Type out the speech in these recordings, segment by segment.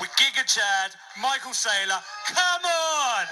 With Giga Chad, Michael Saylor, come on!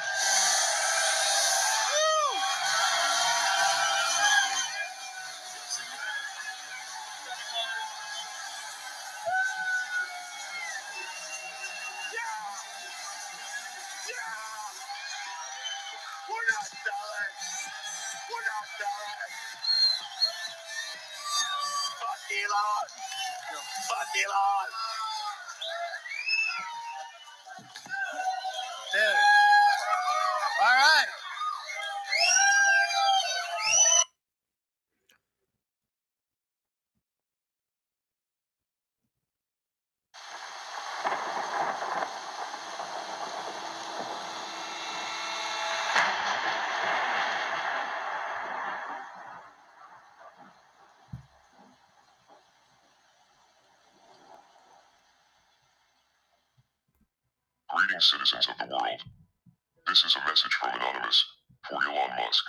Citizens of the world. This is a message from Anonymous for Elon Musk.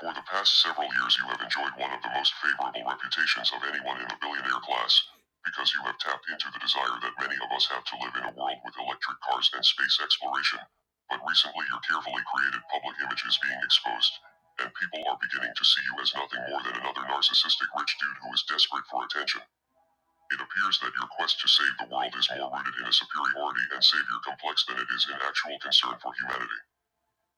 For the past several years, you have enjoyed one of the most favorable reputations of anyone in the billionaire class because you have tapped into the desire that many of us have to live in a world with electric cars and space exploration. But recently, your carefully created public image is being exposed, and people are beginning to see you as nothing more than another narcissistic rich dude who is desperate for attention. It appears that your quest to save the world is more rooted in a superiority and savior complex than it is in actual concern for humanity.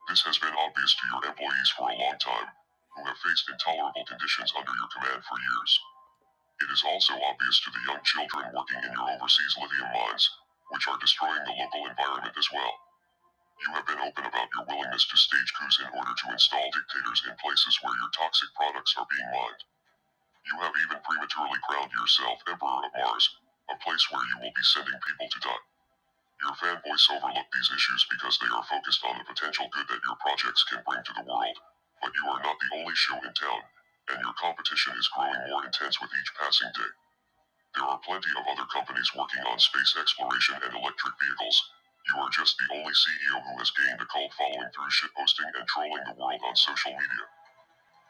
This has been obvious to your employees for a long time, who have faced intolerable conditions under your command for years. It is also obvious to the young children working in your overseas lithium mines, which are destroying the local environment as well. You have been open about your willingness to stage coups in order to install dictators in places where your toxic products are being mined. You have even prematurely crowned yourself Emperor of Mars, a place where you will be sending people to die. Your fanboys overlook these issues because they are focused on the potential good that your projects can bring to the world, but you are not the only show in town, and your competition is growing more intense with each passing day. There are plenty of other companies working on space exploration and electric vehicles. You are just the only CEO who has gained a cult following through shitposting and trolling the world on social media.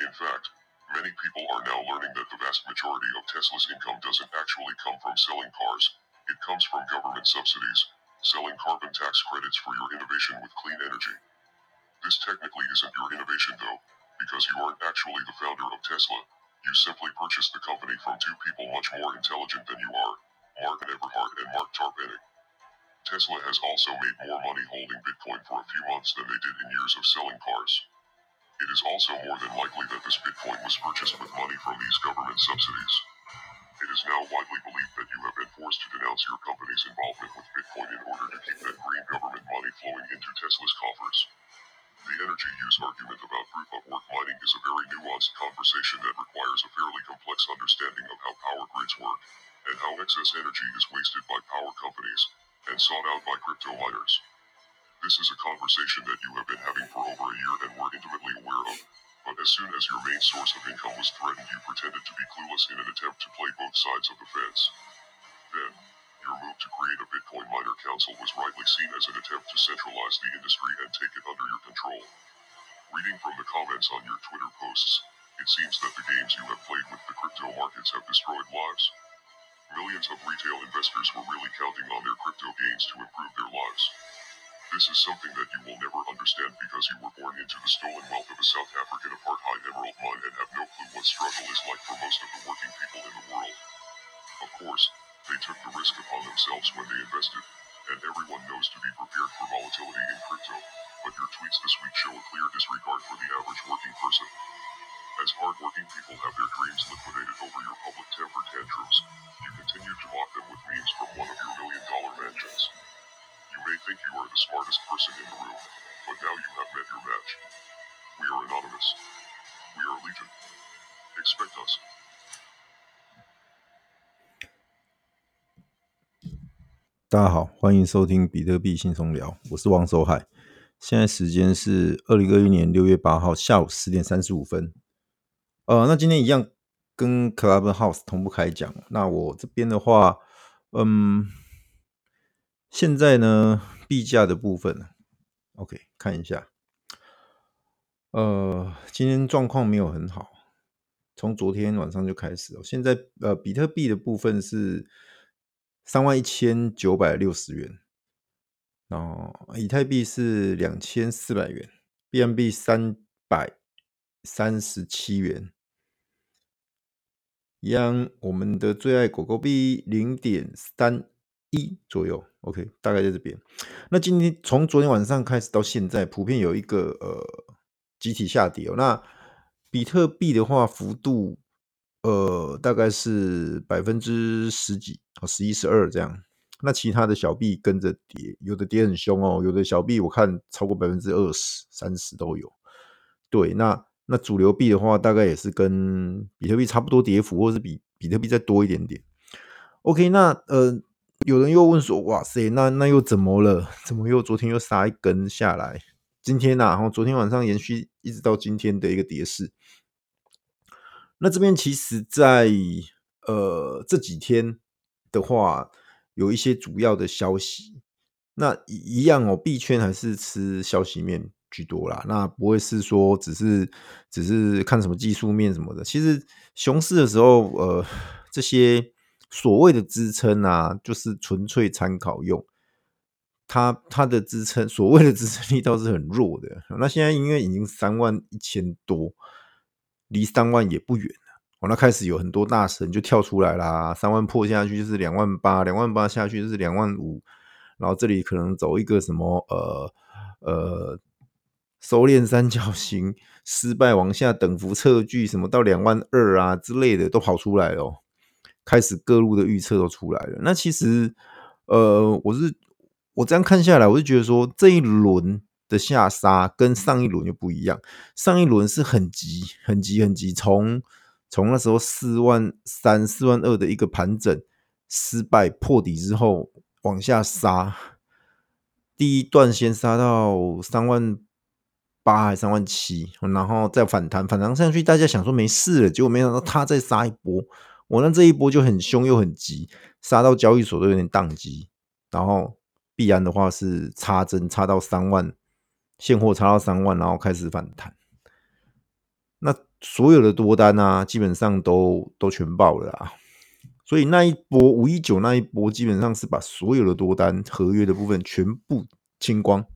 In fact, Many people are now learning that the vast majority of Tesla's income doesn't actually come from selling cars, it comes from government subsidies, selling carbon tax credits for your innovation with clean energy. This technically isn't your innovation though, because you aren't actually the founder of Tesla, you simply purchased the company from two people much more intelligent than you are, Mark Eberhard and Mark Tarpenning. Tesla has also made more money holding Bitcoin for a few months than they did in years of selling cars. It is also more than likely that this Bitcoin was purchased with money from these government subsidies. It is now widely believed that you have been forced to denounce your company's involvement with Bitcoin in order to keep that green government money flowing into Tesla's coffers. The energy use argument about proof of work mining is a very nuanced conversation that requires a fairly complex understanding of how power grids work and how excess energy is wasted by power companies and sought out by crypto miners. This is a conversation that you have been having for over a year and were intimately aware of, but as soon as your main source of income was threatened, you pretended to be clueless in an attempt to play both sides of the fence. Then, your move to create a Bitcoin miner council was rightly seen as an attempt to centralize the industry and take it under your control. Reading from the comments on your Twitter posts, it seems that the games you have played with the crypto markets have destroyed lives. Millions of retail investors were really counting on their crypto gains to improve their lives. This is something that you will never understand because you were born into the stolen wealth of a South African apartheid emerald mine and have no clue what struggle is like for most of the working people in the world. Of course, they took the risk upon themselves when they invested, and everyone knows to be prepared for volatility in crypto, but your tweets this week show a clear disregard for the average working person. As hardworking people have their dreams liquidated over your public temper tantrums, you continue to mock them with memes from one of your million dollar mansions. You may think you are the smartest person in the room, but now you have met your match. We are anonymous. We are Legion. Expect us. 大家好，欢迎收听比特币轻松聊，我是王守海。现在时间是二零二一年六月八号下午十点三十五分。呃，那今天一样跟 Clubhouse 同步开讲。那我这边的话，嗯。现在呢，币价的部分，OK，看一下。呃，今天状况没有很好，从昨天晚上就开始了。现在呃，比特币的部分是三万一千九百六十元，然后以太币是两千四百元，B M B 三百三十七元，一样我们的最爱狗狗币零点三一左右，OK，大概在这边。那今天从昨天晚上开始到现在，普遍有一个呃集体下跌哦。那比特币的话，幅度。呃，大概是百分之十几，哦十一、十二这样。那其他的小币跟着跌，有的跌很凶哦，有的小币我看超过百分之二十、三十都有。对，那那主流币的话，大概也是跟比特币差不多跌幅，或是比比特币再多一点点。OK，那呃，有人又问说，哇塞，那那又怎么了？怎么又昨天又杀一根下来？今天呐、啊，然后昨天晚上延续一直到今天的一个跌势。那这边其实在，在呃这几天的话，有一些主要的消息。那一样哦，币圈还是吃消息面居多啦。那不会是说只是只是看什么技术面什么的。其实熊市的时候，呃，这些所谓的支撑啊，就是纯粹参考用。它它的支撑，所谓的支撑力倒是很弱的。那现在因为已经三万一千多。离三万也不远了，哦，那开始有很多大神就跳出来啦，三万破下去就是两万八，两万八下去就是两万五，然后这里可能走一个什么呃呃收敛三角形失败往下等幅测距，什么到两万二啊之类的都跑出来了，开始各路的预测都出来了。那其实呃，我是我这样看下来，我就觉得说这一轮。的下杀跟上一轮又不一样，上一轮是很急、很急、很急，从从那时候四万三、四万二的一个盘整失败破底之后往下杀，第一段先杀到三万八还三万七，然后再反弹，反弹上去，大家想说没事了，结果没想到他再杀一波，我那这一波就很凶又很急，杀到交易所都有点宕机，然后必然的话是插针插到三万。现货差到三万，然后开始反弹。那所有的多单啊，基本上都都全爆了啊。所以那一波五一九那一波，基本上是把所有的多单合约的部分全部清光。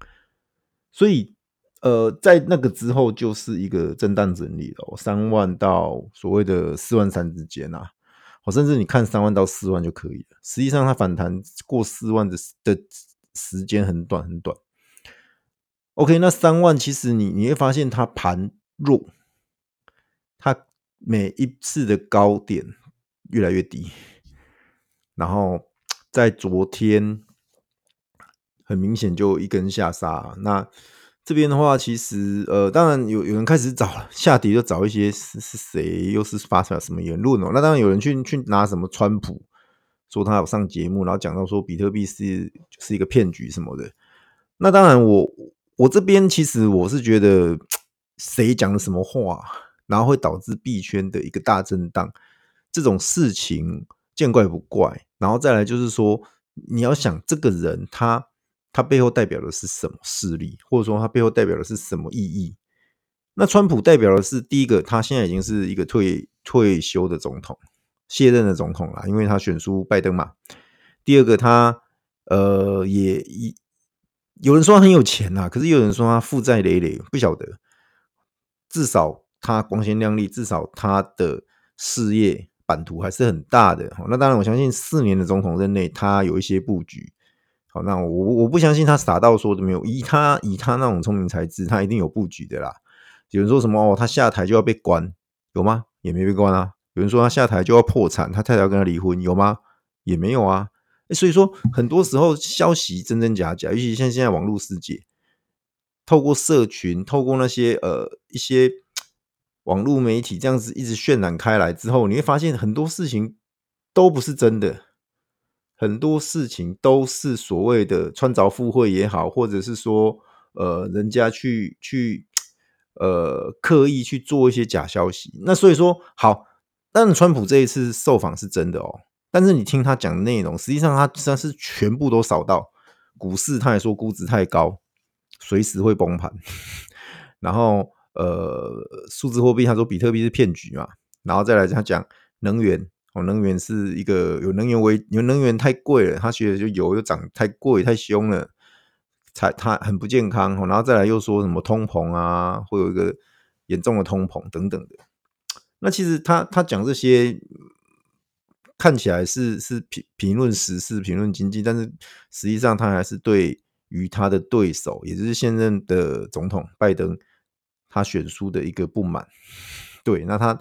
所以呃，在那个之后就是一个震荡整理了，三万到所谓的四万三之间啊。好甚至你看三万到四万就可以了。实际上它反弹过四万的的时间很短很短。OK，那三万其实你你会发现它盘弱，它每一次的高点越来越低，然后在昨天很明显就一根下杀。那这边的话，其实呃，当然有有人开始找下底，就找一些是是谁又是发出来什么言论哦。那当然有人去去拿什么川普说他有上节目，然后讲到说比特币是是一个骗局什么的。那当然我。我这边其实我是觉得，谁讲了什么话，然后会导致币圈的一个大震荡，这种事情见怪不怪。然后再来就是说，你要想这个人他他背后代表的是什么势力，或者说他背后代表的是什么意义？那川普代表的是第一个，他现在已经是一个退退休的总统，卸任的总统了，因为他选出拜登嘛。第二个他，呃也一。有人说他很有钱呐、可是有人说他负债累累，不晓得。至少他光鲜亮丽，至少他的事业版图还是很大的。那当然我相信四年的总统任内，他有一些布局。好，那我我不相信他傻到说都没有。以他以他那种聪明才智，他一定有布局的啦。有人说什么哦，他下台就要被关，有吗？也没被关啊。有人说他下台就要破产，他太太要跟他离婚，有吗？也没有啊。所以说，很多时候消息真真假假，尤其像现在网络世界，透过社群，透过那些呃一些网络媒体这样子一直渲染开来之后，你会发现很多事情都不是真的，很多事情都是所谓的穿凿附会也好，或者是说呃人家去去呃刻意去做一些假消息。那所以说，好，但川普这一次受访是真的哦。但是你听他讲的内容，实际上他实际上是全部都扫到股市，他也说估值太高，随时会崩盘。然后呃，数字货币他说比特币是骗局嘛，然后再来他讲能源哦，能源是一个有能源危，有能源太贵了，他觉得就油又涨太贵太凶了，才他很不健康。然后再来又说什么通膨啊，会有一个严重的通膨等等的。那其实他他讲这些看起来是是评评论时事、评论经济，但是实际上他还是对于他的对手，也就是现任的总统拜登，他选输的一个不满。对，那他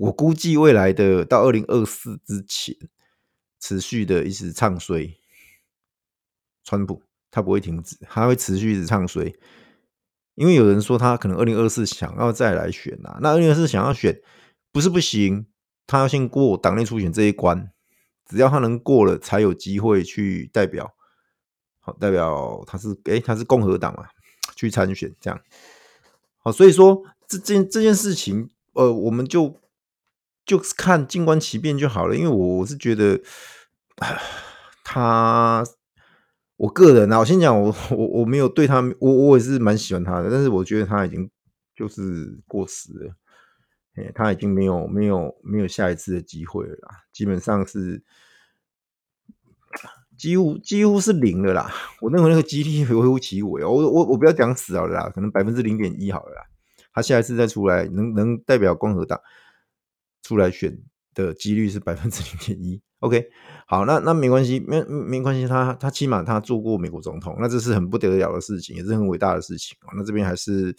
我估计未来的到二零二四之前，持续的一直唱衰川普，他不会停止，他会持续一直唱衰，因为有人说他可能二零二四想要再来选啊，那二零二四想要选。不是不行，他要先过党内初选这一关，只要他能过了，才有机会去代表，好代表他是诶，他是共和党嘛，去参选这样。好，所以说这件这件事情，呃，我们就就是看静观其变就好了。因为我我是觉得，他，我个人啊，我先讲我我我没有对他，我我也是蛮喜欢他的，但是我觉得他已经就是过时了。欸、他已经没有没有没有下一次的机会了，基本上是几乎几乎是零了啦。我认为那个几率微乎其微哦，我我我不要讲死好了啦，可能百分之零点一好了啦。他下一次再出来，能能代表共和党出来选的几率是百分之零点一。OK，好，那那没关系，没没关系，他他起码他做过美国总统，那这是很不得了的事情，也是很伟大的事情。那这边还是。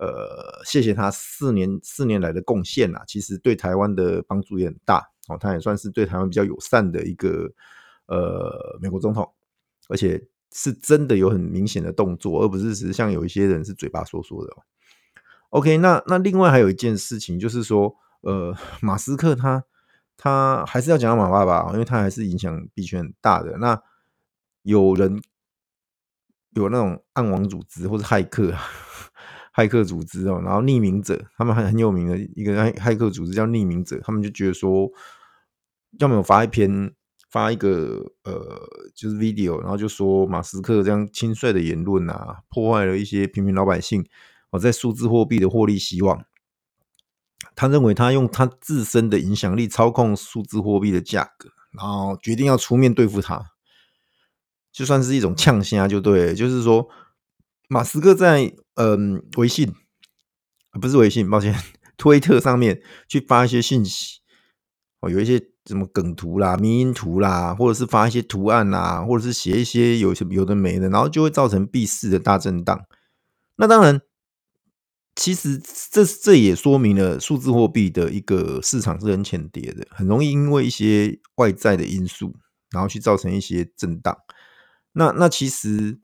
呃，谢谢他四年四年来的贡献啦，其实对台湾的帮助也很大哦，他也算是对台湾比较友善的一个呃美国总统，而且是真的有很明显的动作，而不是只是像有一些人是嘴巴说说的。OK，那那另外还有一件事情就是说，呃，马斯克他他还是要讲到马爸爸，因为他还是影响币圈很大的。那有人有那种暗网组织或者骇客。骇客组织哦，然后匿名者，他们很很有名的一个骇骇客组织叫匿名者，他们就觉得说，要么发一篇发一个呃，就是 video，然后就说马斯克这样轻率的言论啊，破坏了一些平民老百姓哦在数字货币的获利希望。他认为他用他自身的影响力操控数字货币的价格，然后决定要出面对付他，就算是一种呛声就对，就是说。马斯克在嗯、微信，不是微信，抱歉，推特上面去发一些信息哦，有一些什么梗图啦、迷因图啦，或者是发一些图案啦，或者是写一些有有的没的，然后就会造成币市的大震荡。那当然，其实这这也说明了数字货币的一个市场是很浅碟的，很容易因为一些外在的因素，然后去造成一些震荡。那那其实。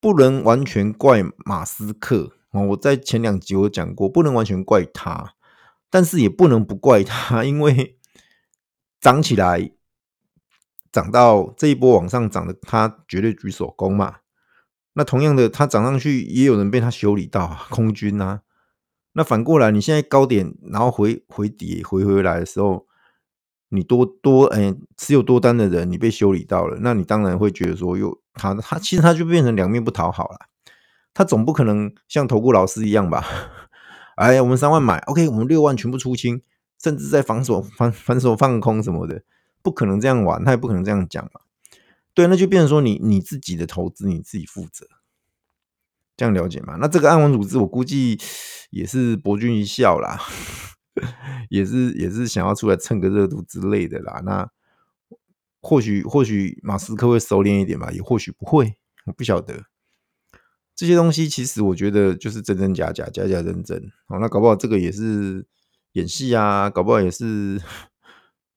不能完全怪马斯克哦，我在前两集我讲过，不能完全怪他，但是也不能不怪他，因为涨起来，涨到这一波往上涨的，他绝对举手攻嘛。那同样的，他涨上去，也有人被他修理到空军啊。那反过来，你现在高点，然后回回跌回回来的时候。你多多哎、持有多单的人，你被修理到了，那你当然会觉得说，又，他他其实他就变成两面不讨好了。他总不可能像投顾老师一样吧？哎，我们三万买，OK，我们六万全部出清，甚至在防守反反手放空什么的，不可能这样玩，他也不可能这样讲嘛。对，那就变成说你你自己的投资你自己负责，这样了解吗？那这个暗网组织，我估计也是博君一笑啦。也是也是想要出来蹭个热度之类的啦。那或许或许马斯克会收敛一点吧，也或许不会，我不晓得。这些东西其实我觉得就是真真假假，假假真真。好，那搞不好这个也是演戏啊，搞不好也是，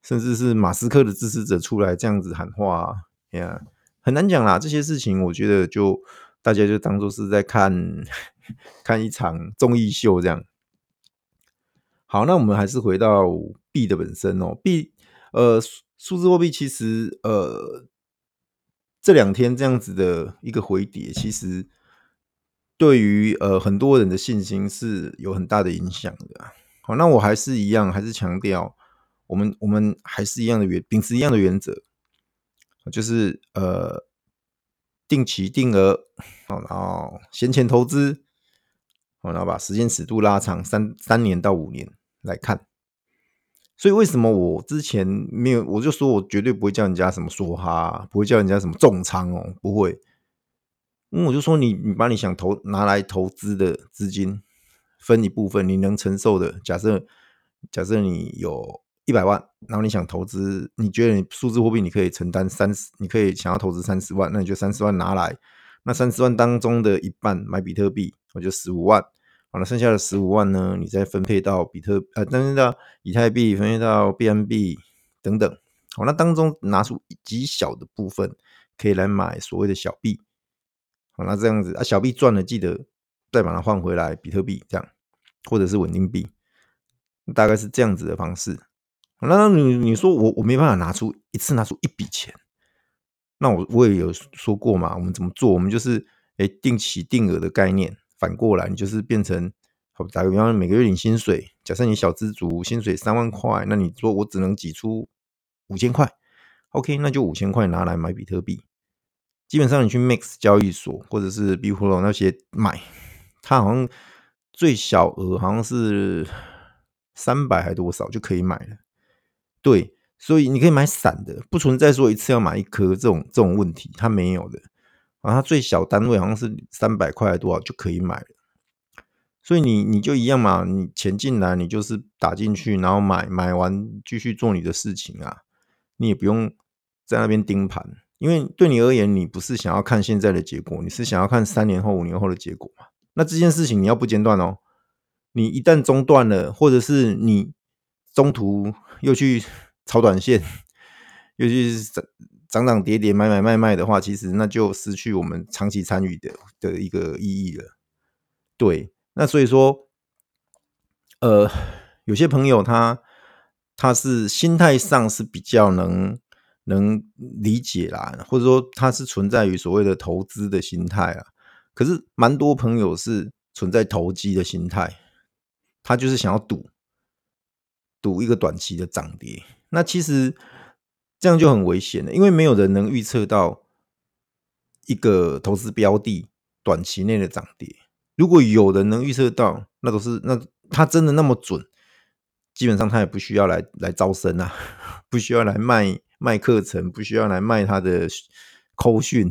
甚至是马斯克的支持者出来这样子喊话啊，哎呀，很难讲啦。这些事情我觉得就大家就当做是在看 看一场综艺秀这样。好，那我们还是回到币的本身哦。币，呃，数字货币其实，呃，这两天这样子的一个回跌，其实对于呃很多人的信心是有很大的影响的。好，那我还是一样，还是强调，我们我们还是一样的原，秉持一样的原则，就是呃，定期定额，好，然后闲钱投资，然后把时间尺度拉长三三年到五年。来看，所以为什么我之前没有，我就说我绝对不会叫人家什么梭哈，不会叫人家什么重仓哦，不会。因为我就说你，你把你想投拿来投资的资金分一部分，你能承受的。假设假设你有一百万，然后你想投资，你觉得你数字货币你可以承担三十，你可以想要投资三十万，那你就三十万拿来。那三十万当中的一半买比特币，我就十五万。好了，剩下的十五万呢，你再分配到比特呃，分配到以太币，分配到 BNB 等等。好，那当中拿出极小的部分，可以来买所谓的小币。好，那这样子啊，小币赚了，记得再把它换回来比特币，这样或者是稳定币，大概是这样子的方式。那你你说我我没办法拿出一次拿出一笔钱，那我我也有说过嘛，我们怎么做？我们就是诶定期定额的概念。反过来，你就是变成，好，打个比方，每个月领薪水。假设你小资族，薪水三万块，那你说我只能挤出五千块，OK，那就五千块拿来买比特币。基本上你去 Max 交易所或者是 BitPro 那些买，它好像最小额好像是三百还多少就可以买了。对，所以你可以买散的，不存在说一次要买一颗这种这种问题，它没有的。啊，它最小单位好像是三百块多少就可以买了，所以你你就一样嘛，你钱进来你就是打进去，然后买买完继续做你的事情啊，你也不用在那边盯盘，因为对你而言，你不是想要看现在的结果，你是想要看三年后、五年后的结果嘛。那这件事情你要不间断哦，你一旦中断了，或者是你中途又去炒短线，又去涨涨涨跌跌，买买卖卖的话，其实那就失去我们长期参与的的一个意义了。对，那所以说，呃，有些朋友他他是心态上是比较能能理解啦，或者说他是存在于所谓的投资的心态啊。可是蛮多朋友是存在投机的心态，他就是想要赌赌一个短期的涨跌。那其实。这样就很危险了，因为没有人能预测到一个投资标的短期内的涨跌。如果有人能预测到，那都是那他真的那么准，基本上他也不需要来来招生啊，不需要来卖卖课程，不需要来卖他的扣讯，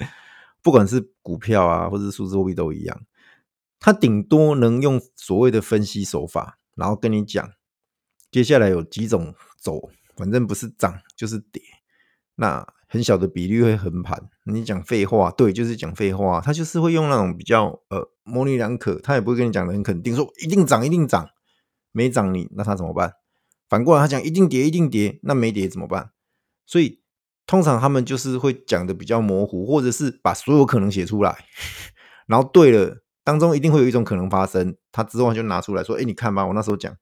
不管是股票啊，或者是数字货币都一样，他顶多能用所谓的分析手法，然后跟你讲接下来有几种走。反正不是涨就是跌，那很小的比例会横盘。你讲废话，对，就是讲废话。他就是会用那种比较呃模棱两可，他也不会跟你讲的很肯定，说一定涨一定涨，没涨你那他怎么办？反过来他讲一定跌一定跌，那没跌怎么办？所以通常他们就是会讲的比较模糊，或者是把所有可能写出来，然后对了，当中一定会有一种可能发生，他之后就拿出来说，哎，你看吧，我那时候讲，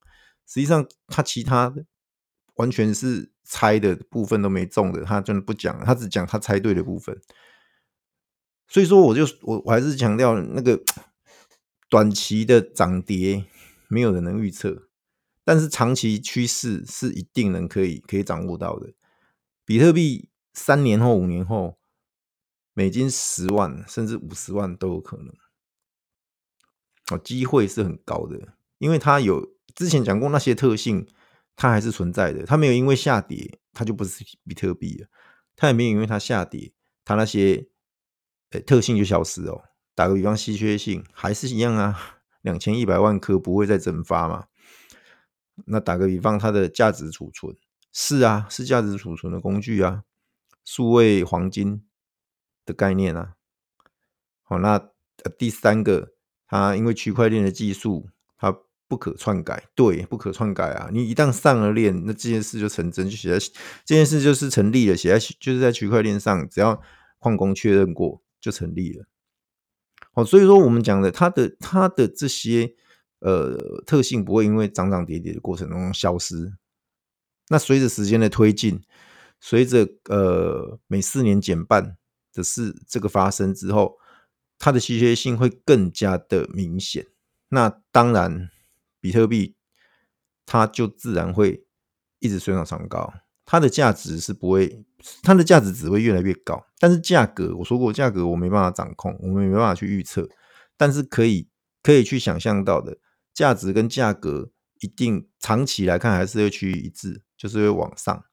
实际上他其他。完全是猜的部分都没中的，他真的不讲，他只讲他猜对的部分。所以说，我就我我还是强调那个 短期的涨跌没有人能预测，但是长期趋势是一定能可以可以掌握到的。比特币三年后、五年后，美金十万甚至五十万都有可能，哦，机会是很高的，因为它有之前讲过那些特性。它还是存在的，它没有因为下跌，它就不是比特币了。它也没有因为它下跌，它那些呃特性就消失哦。打个比方，稀缺性还是一样啊，两千一百万颗不会再蒸发嘛。那打个比方，它的价值储存是啊，是价值储存的工具啊，数位黄金的概念啊。好，那第三个，它因为区块链的技术，不可篡改，对，不可篡改啊！你一旦上了链，那这件事就成真，就写在这件事就是成立了，写在就是在区块链上，只要矿工确认过就成立了。好，所以说我们讲的它的它的这些呃特性不会因为涨涨跌跌的过程中消失。那随着时间的推进，随着呃每四年减半的事这个发生之后，它的稀缺性会更加的明显。那当然。比特币，它就自然会一直水涨船高，它的价值是不会，它的价值只会越来越高。但是价格，我说过，价格我没办法掌控，我们没办法去预测。但是可以可以去想象到的价值跟价格一定长期来看还是会趋于一致，就是会往上。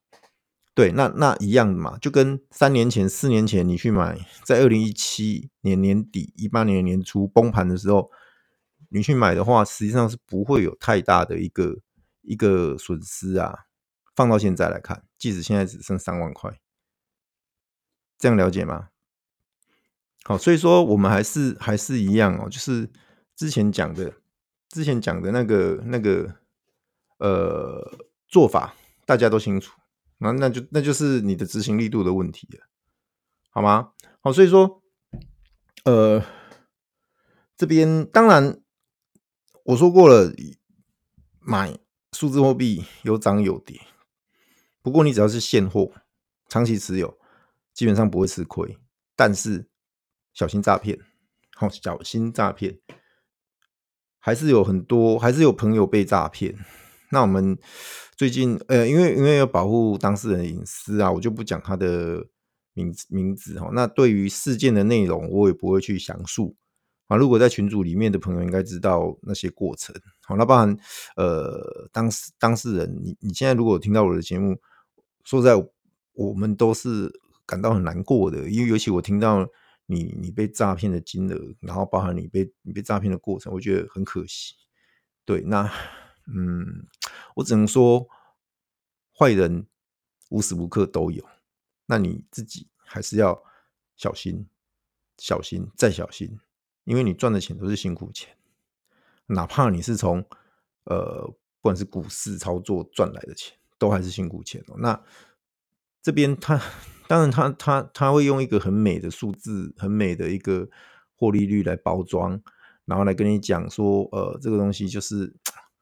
对，那那一样的嘛，就跟三年前、四年前你去买，在二零一七年年底、一八年年初崩盘的时候，你去买的话，实际上是不会有太大的一个一个损失啊。放到现在来看，即使现在只剩三万块，这样了解吗？好，所以说我们还是还是一样哦，就是之前讲的，之前讲的那个那个呃做法，大家都清楚。那那就那就是你的执行力度的问题了，好吗？好，所以说，呃，这边当然我说过了，买数字货币有涨有跌，不过你只要是现货，长期持有，基本上不会吃亏。但是小心诈骗，好，小心诈骗，还是有很多，还是有朋友被诈骗。那我们最近，呃，因为因为要保护当事人的隐私啊，我就不讲他的名字名字哈。那对于事件的内容，我也不会去详述啊。如果在群组里面的朋友应该知道那些过程。好，那包含呃，当事当事人，你你现在如果听到我的节目，说实在，我们都是感到很难过的，因为尤其我听到你你被诈骗的金额，然后包含你被你被诈骗的过程，我觉得很可惜。对，那。嗯，我只能说，坏人无时无刻都有，那你自己还是要小心、小心再小心，因为你赚的钱都是辛苦钱，哪怕你是从呃，不管是股市操作赚来的钱，都还是辛苦钱哦。那这边他当然他他他会用一个很美的数字、很美的一个获利率来包装，然后来跟你讲说，呃，这个东西就是。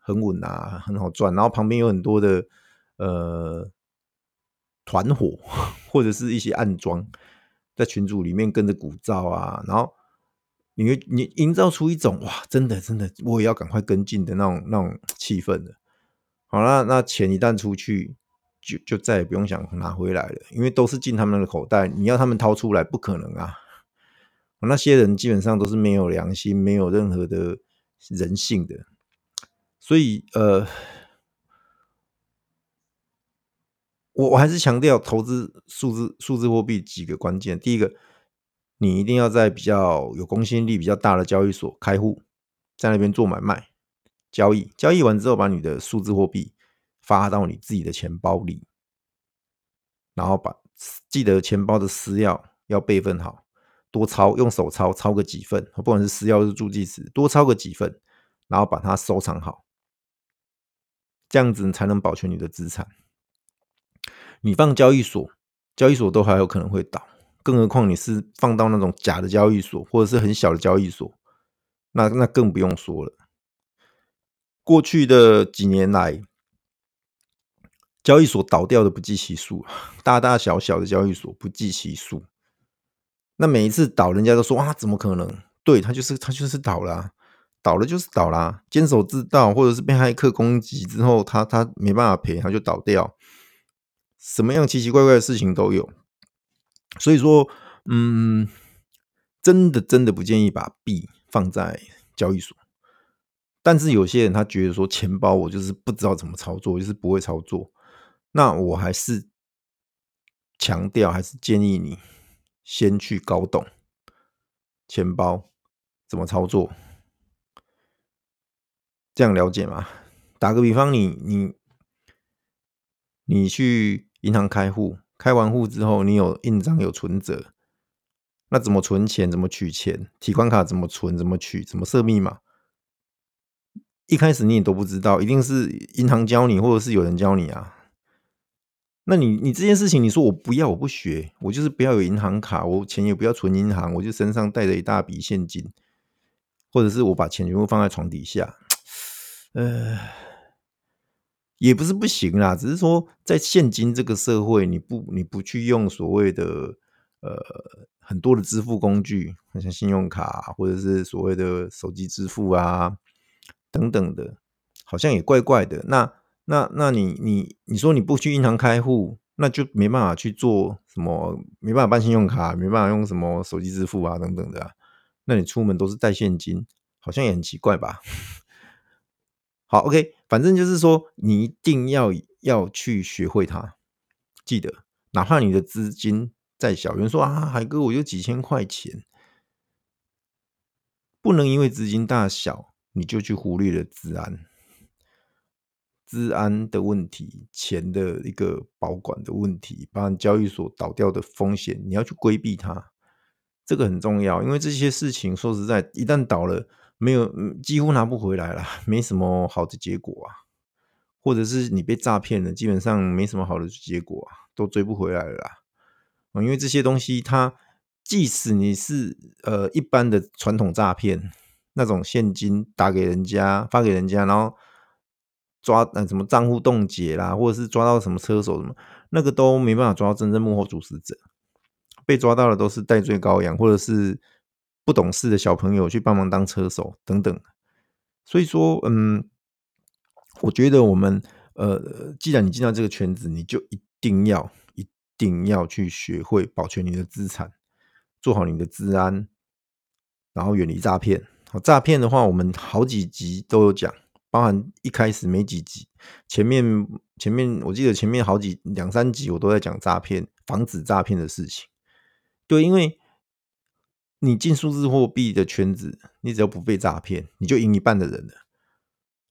很稳啊，很好赚，然后旁边有很多的呃团伙 或者是一些暗桩在群组里面跟着鼓噪啊，然后你你营造出一种哇，真的真的，我也要赶快跟进的那种那种气氛的。好了，那钱一旦出去，就就再也不用想拿回来了，因为都是进他们的口袋，你要他们掏出来不可能啊。那些人基本上都是没有良心、没有任何的人性的。所以，呃，我我还是强调投资数字数字货币几个关键。第一个，你一定要在比较有公信力、比较大的交易所开户，在那边做买卖交易。交易完之后，把你的数字货币发到你自己的钱包里，然后把记得钱包的私钥要备份好，多抄，用手抄抄个几份，不管是私钥还是助记词，多抄个几份，然后把它收藏好。这样子才能保全你的资产。你放交易所，交易所都还有可能会倒，更何况你是放到那种假的交易所，或者是很小的交易所，那那更不用说了。过去的几年来，交易所倒掉的不计其数，大大小小的交易所不计其数。那每一次倒，人家都说啊，怎么可能？对，他就是他就是倒了。倒了就是倒啦，监守自盗，或者是被黑客攻击之后，他他没办法赔，他就倒掉。什么样奇奇怪怪的事情都有，所以说，嗯，真的真的不建议把币放在交易所。但是有些人他觉得说，钱包我就是不知道怎么操作，就是不会操作。那我还是强调，还是建议你先去搞懂钱包怎么操作。这样了解吗？打个比方你，你你你去银行开户，开完户之后，你有印章有存折，那怎么存钱？怎么取钱？提款卡怎么存？怎么取？怎么设密码？一开始你也都不知道，一定是银行教你，或者是有人教你啊。那你你这件事情，你说我不要，我不学，我就是不要有银行卡，我钱也不要存银行，我就身上带着一大笔现金，或者是我把钱全部放在床底下。呃，也不是不行啦，只是说在现今这个社会，你不你不去用所谓的呃很多的支付工具，像信用卡或者是所谓的手机支付啊等等的，好像也怪怪的。那那那你你你说你不去银行开户，那就没办法去做什么，没办法办信用卡，没办法用什么手机支付啊等等的。那你出门都是带现金，好像也很奇怪吧？好，OK，反正就是说，你一定要要去学会它。记得，哪怕你的资金再小，有人说啊，海哥，我有几千块钱，不能因为资金大小，你就去忽略了资安。资安的问题，钱的一个保管的问题，包含交易所倒掉的风险，你要去规避它，这个很重要。因为这些事情说实在，一旦倒了，没有几乎拿不回来了，没什么好的结果啊。或者是你被诈骗了，基本上没什么好的结果啊，都追不回来了啦。因为这些东西，它即使你是呃一般的传统诈骗，那种现金打给人家，发给人家，然后。抓呃什么账户冻结啦，或者是抓到什么车手什么，那个都没办法抓到真正幕后主使者。被抓到的都是代罪羔羊，或者是不懂事的小朋友去帮忙当车手等等。所以说，嗯，我觉得我们呃，既然你进到这个圈子，你就一定要一定要去学会保全你的资产，做好你的治安，然后远离诈骗。诈骗的话，我们好几集都有讲。包含一开始没几集，前面前面我记得前面好几两三集我都在讲诈骗，防止诈骗的事情。对，因为你进数字货币的圈子，你只要不被诈骗，你就赢一半的人了。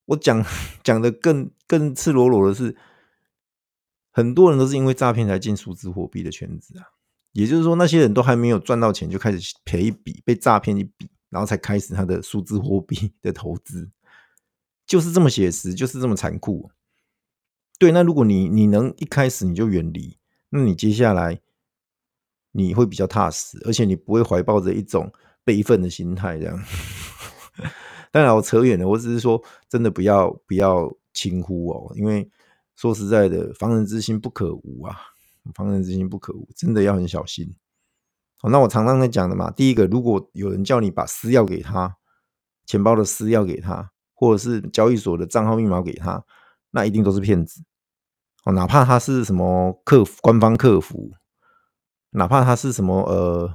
我讲讲的更更赤裸裸的是，很多人都是因为诈骗才进数字货币的圈子啊。也就是说，那些人都还没有赚到钱，就开始赔一笔，被诈骗一笔，然后才开始他的数字货币的投资。就是这么写实，就是这么残酷。对，那如果你你能一开始你就远离，那你接下来你会比较踏实，而且你不会怀抱着一种悲愤的心态。这样，当然我扯远了，我只是说，真的不要不要轻忽哦，因为说实在的，防人之心不可无啊，防人之心不可无，真的要很小心。好，那我常常在讲的嘛，第一个，如果有人叫你把私钥给他，钱包的私钥给他。或者是交易所的账号密码给他，那一定都是骗子哦。哪怕他是什么客服、官方客服，哪怕他是什么呃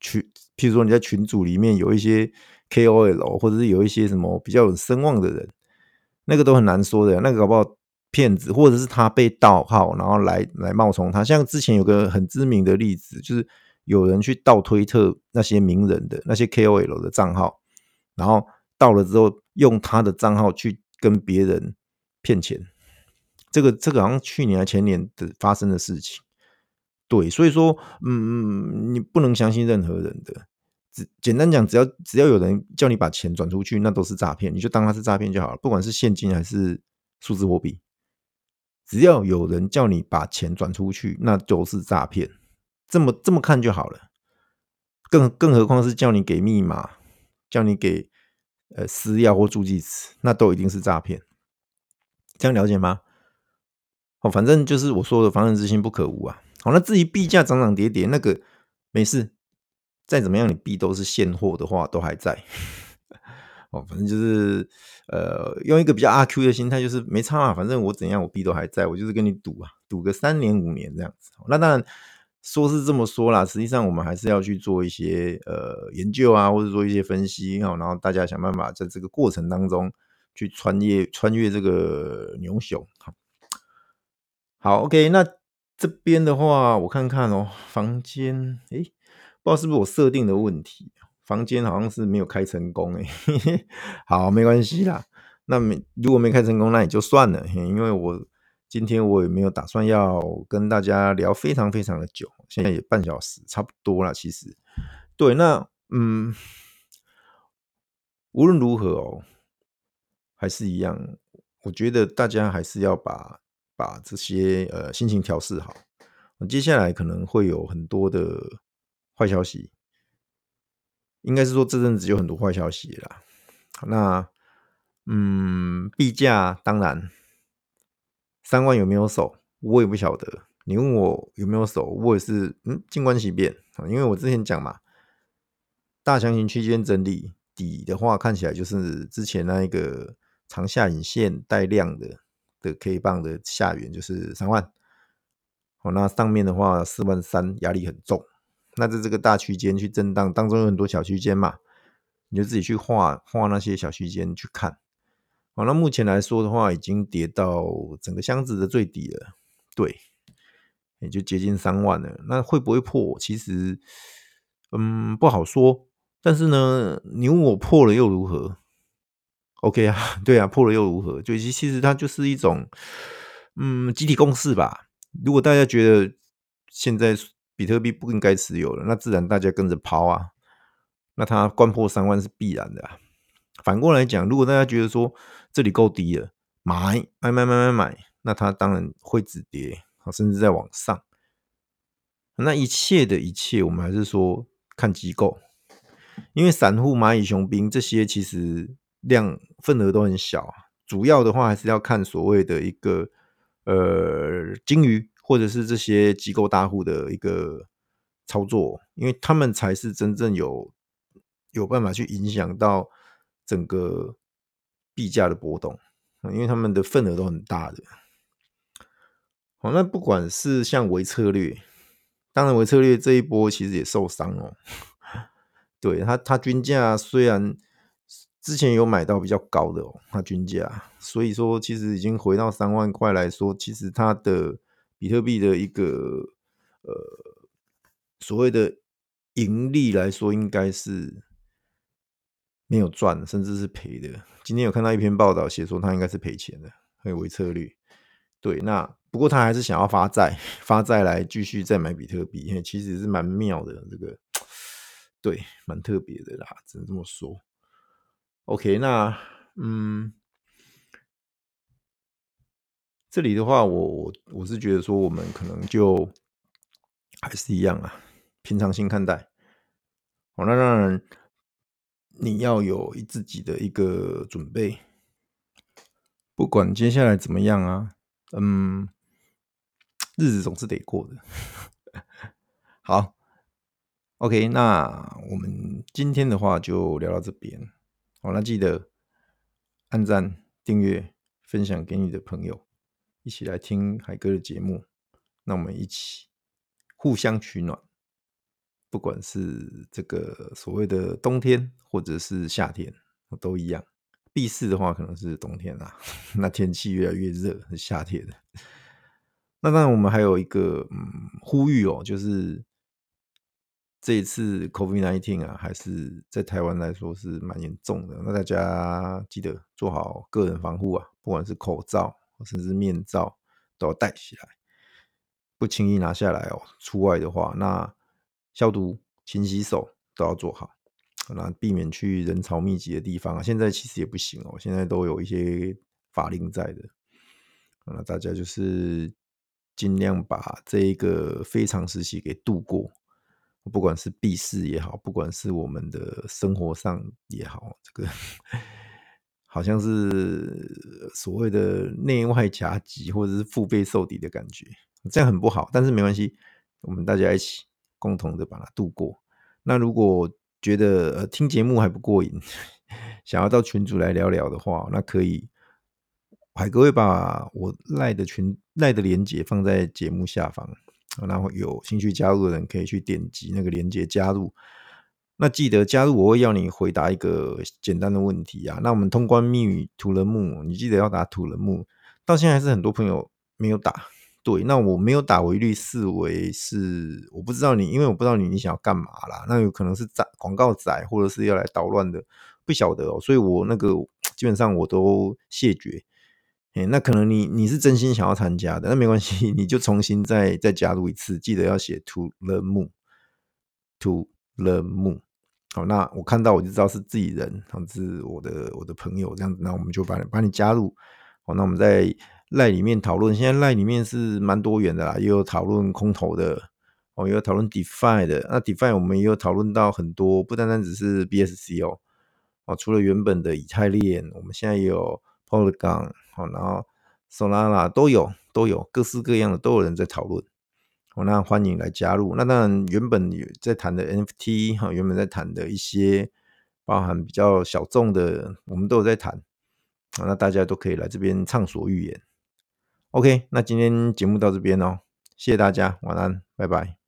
群，譬如说你在群组里面有一些 KOL，或者是有一些什么比较有声望的人，那个都很难说的。那个搞不好骗子，或者是他被盗号，然后来来冒充他。像之前有个很知名的例子，就是有人去盗推特那些名人的那些 KOL 的账号，然后。到了之后，用他的账号去跟别人骗钱，这个这个好像去年还前年的发生的事情。对，所以说，嗯，你不能相信任何人的。只简单讲，只要只要有人叫你把钱转出去，那都是诈骗，你就当他是诈骗就好了。不管是现金还是数字货币，只要有人叫你把钱转出去，那就是诈骗。这么这么看就好了。更更何况是叫你给密码，叫你给。呃，私钥或助记词，那都一定是诈骗。这样了解吗？哦，反正就是我说的“防人之心不可无”啊。好，那至于币价涨涨跌跌，那个没事，再怎么样，你币都是现货的话，都还在。哦，反正就是呃，用一个比较阿 Q 的心态，就是没差啊。反正我怎样，我币都还在，我就是跟你赌啊，赌个三年五年这样子。那当然。说是这么说啦，实际上我们还是要去做一些呃研究啊，或者做一些分析哈，然后大家想办法在这个过程当中去穿越穿越这个牛熊。好，好，OK，那这边的话，我看看哦，房间，诶，不知道是不是我设定的问题，房间好像是没有开成功诶，好，没关系啦，那没如果没开成功，那也就算了，因为我。今天我也没有打算要跟大家聊非常非常的久，现在也半小时差不多了。其实，对，那嗯，无论如何哦，还是一样，我觉得大家还是要把把这些呃心情调试好。接下来可能会有很多的坏消息，应该是说这阵子有很多坏消息啦。那嗯，币价当然。三万有没有守？我也不晓得。你问我有没有守，我也是嗯，静观其变啊。因为我之前讲嘛，大强型区间整理底的话，看起来就是之前那一个长下影线带量的的 K 棒的下缘就是三万。好，那上面的话四万三压力很重。那在这个大区间去震荡当中有很多小区间嘛，你就自己去画画那些小区间去看。好，那目前来说的话，已经跌到整个箱子的最底了，对，也就接近三万了。那会不会破？其实，嗯，不好说。但是呢，你问我破了又如何？OK 啊，对啊，破了又如何？就其实它就是一种，嗯，集体共识吧。如果大家觉得现在比特币不应该持有了，那自然大家跟着抛啊。那它关破三万是必然的啊。反过来讲，如果大家觉得说这里够低了，买买买买买买，那它当然会止跌，甚至再往上。那一切的一切，我们还是说看机构。因为散户、蚂蚁、雄兵这些其实量份额都很小，主要的话还是要看所谓的一个呃鲸鱼或者是这些机构大户的一个操作，因为他们才是真正有有办法去影响到整个币价的波动，因为他们的份额都很大的。好，那不管是像维策略，当然维策略这一波其实也受伤哦。对它，它均价虽然之前有买到比较高的哦，它均价，所以说其实已经回到三万块来说，其实它的比特币的一个呃所谓的盈利来说，应该是没有赚，甚至是赔的。今天有看到一篇报道写说，它应该是赔钱的，很有微策率。对，那不过他还是想要发债，发债来继续再买比特币，因为其实是蛮妙的这个。对，蛮特别的啦，只能这么说。OK，那嗯，这里的话，我我我是觉得说，我们可能就还是一样啊，平常心看待。好，那当然你要有自己的一个准备，不管接下来怎么样啊，嗯，日子总是得过的。好。OK，那我们今天的话就聊到这边。好，那记得按赞、订阅、分享给你的朋友，一起来听海哥的节目。那我们一起互相取暖，不管是这个所谓的冬天或者是夏天，都一样。币市的话可能是冬天啊，那天气越来越热，是夏天的。那当然，我们还有一个嗯呼吁哦，就是。这一次 COVID-19 啊，还是在台湾来说是蛮严重的。那大家记得做好个人防护啊，不管是口罩甚至面罩都要戴起来，不轻易拿下来哦。出外的话，那消毒、勤洗手都要做好，那避免去人潮密集的地方啊。现在其实也不行哦，现在都有一些法令在的。那大家就是尽量把这一个非常时期给度过。不管是币市也好，不管是我们的生活上也好，这个好像是所谓的内外夹击或者是腹背受敌的感觉，这样很不好。但是没关系，我们大家一起共同的把它度过。那如果觉得呃听节目还不过瘾，想要到群组来聊聊的话，那可以，海哥会把我赖的群赖的连接放在节目下方。然后有兴趣加入的人可以去点击那个链接加入。那记得加入，我会要你回答一个简单的问题啊。那我们通关密语土人木你记得要打土人木。到现在还是很多朋友没有打。对，那我没有打，我一律视为是我不知道你，因为我不知道你你想要干嘛啦。那有可能是在广告仔，或者是要来捣乱的，不晓得哦。所以我那个基本上我都谢绝。欸、那可能你你是真心想要参加的，那没关系，你就重新再再加入一次，记得要写 to the moon，to the moon。好，那我看到我就知道是自己人，好是我的我的朋友这样子，那我们就把你把你加入。好，那我们在赖里面讨论，现在赖里面是蛮多元的啦，也有讨论空投的，哦，也有讨论 DeFi 的。那 DeFi 我们也有讨论到很多，不单单只是 BSC 哦，哦，除了原本的以太链，我们现在也有。Polygon 好，然后 Solana 都有，都有各式各样的，都有人在讨论。好，那欢迎来加入。那当然，原本在谈的 NFT 哈，原本在谈的一些，包含比较小众的，我们都有在谈。那大家都可以来这边畅所欲言。OK，那今天节目到这边哦，谢谢大家，晚安，拜拜。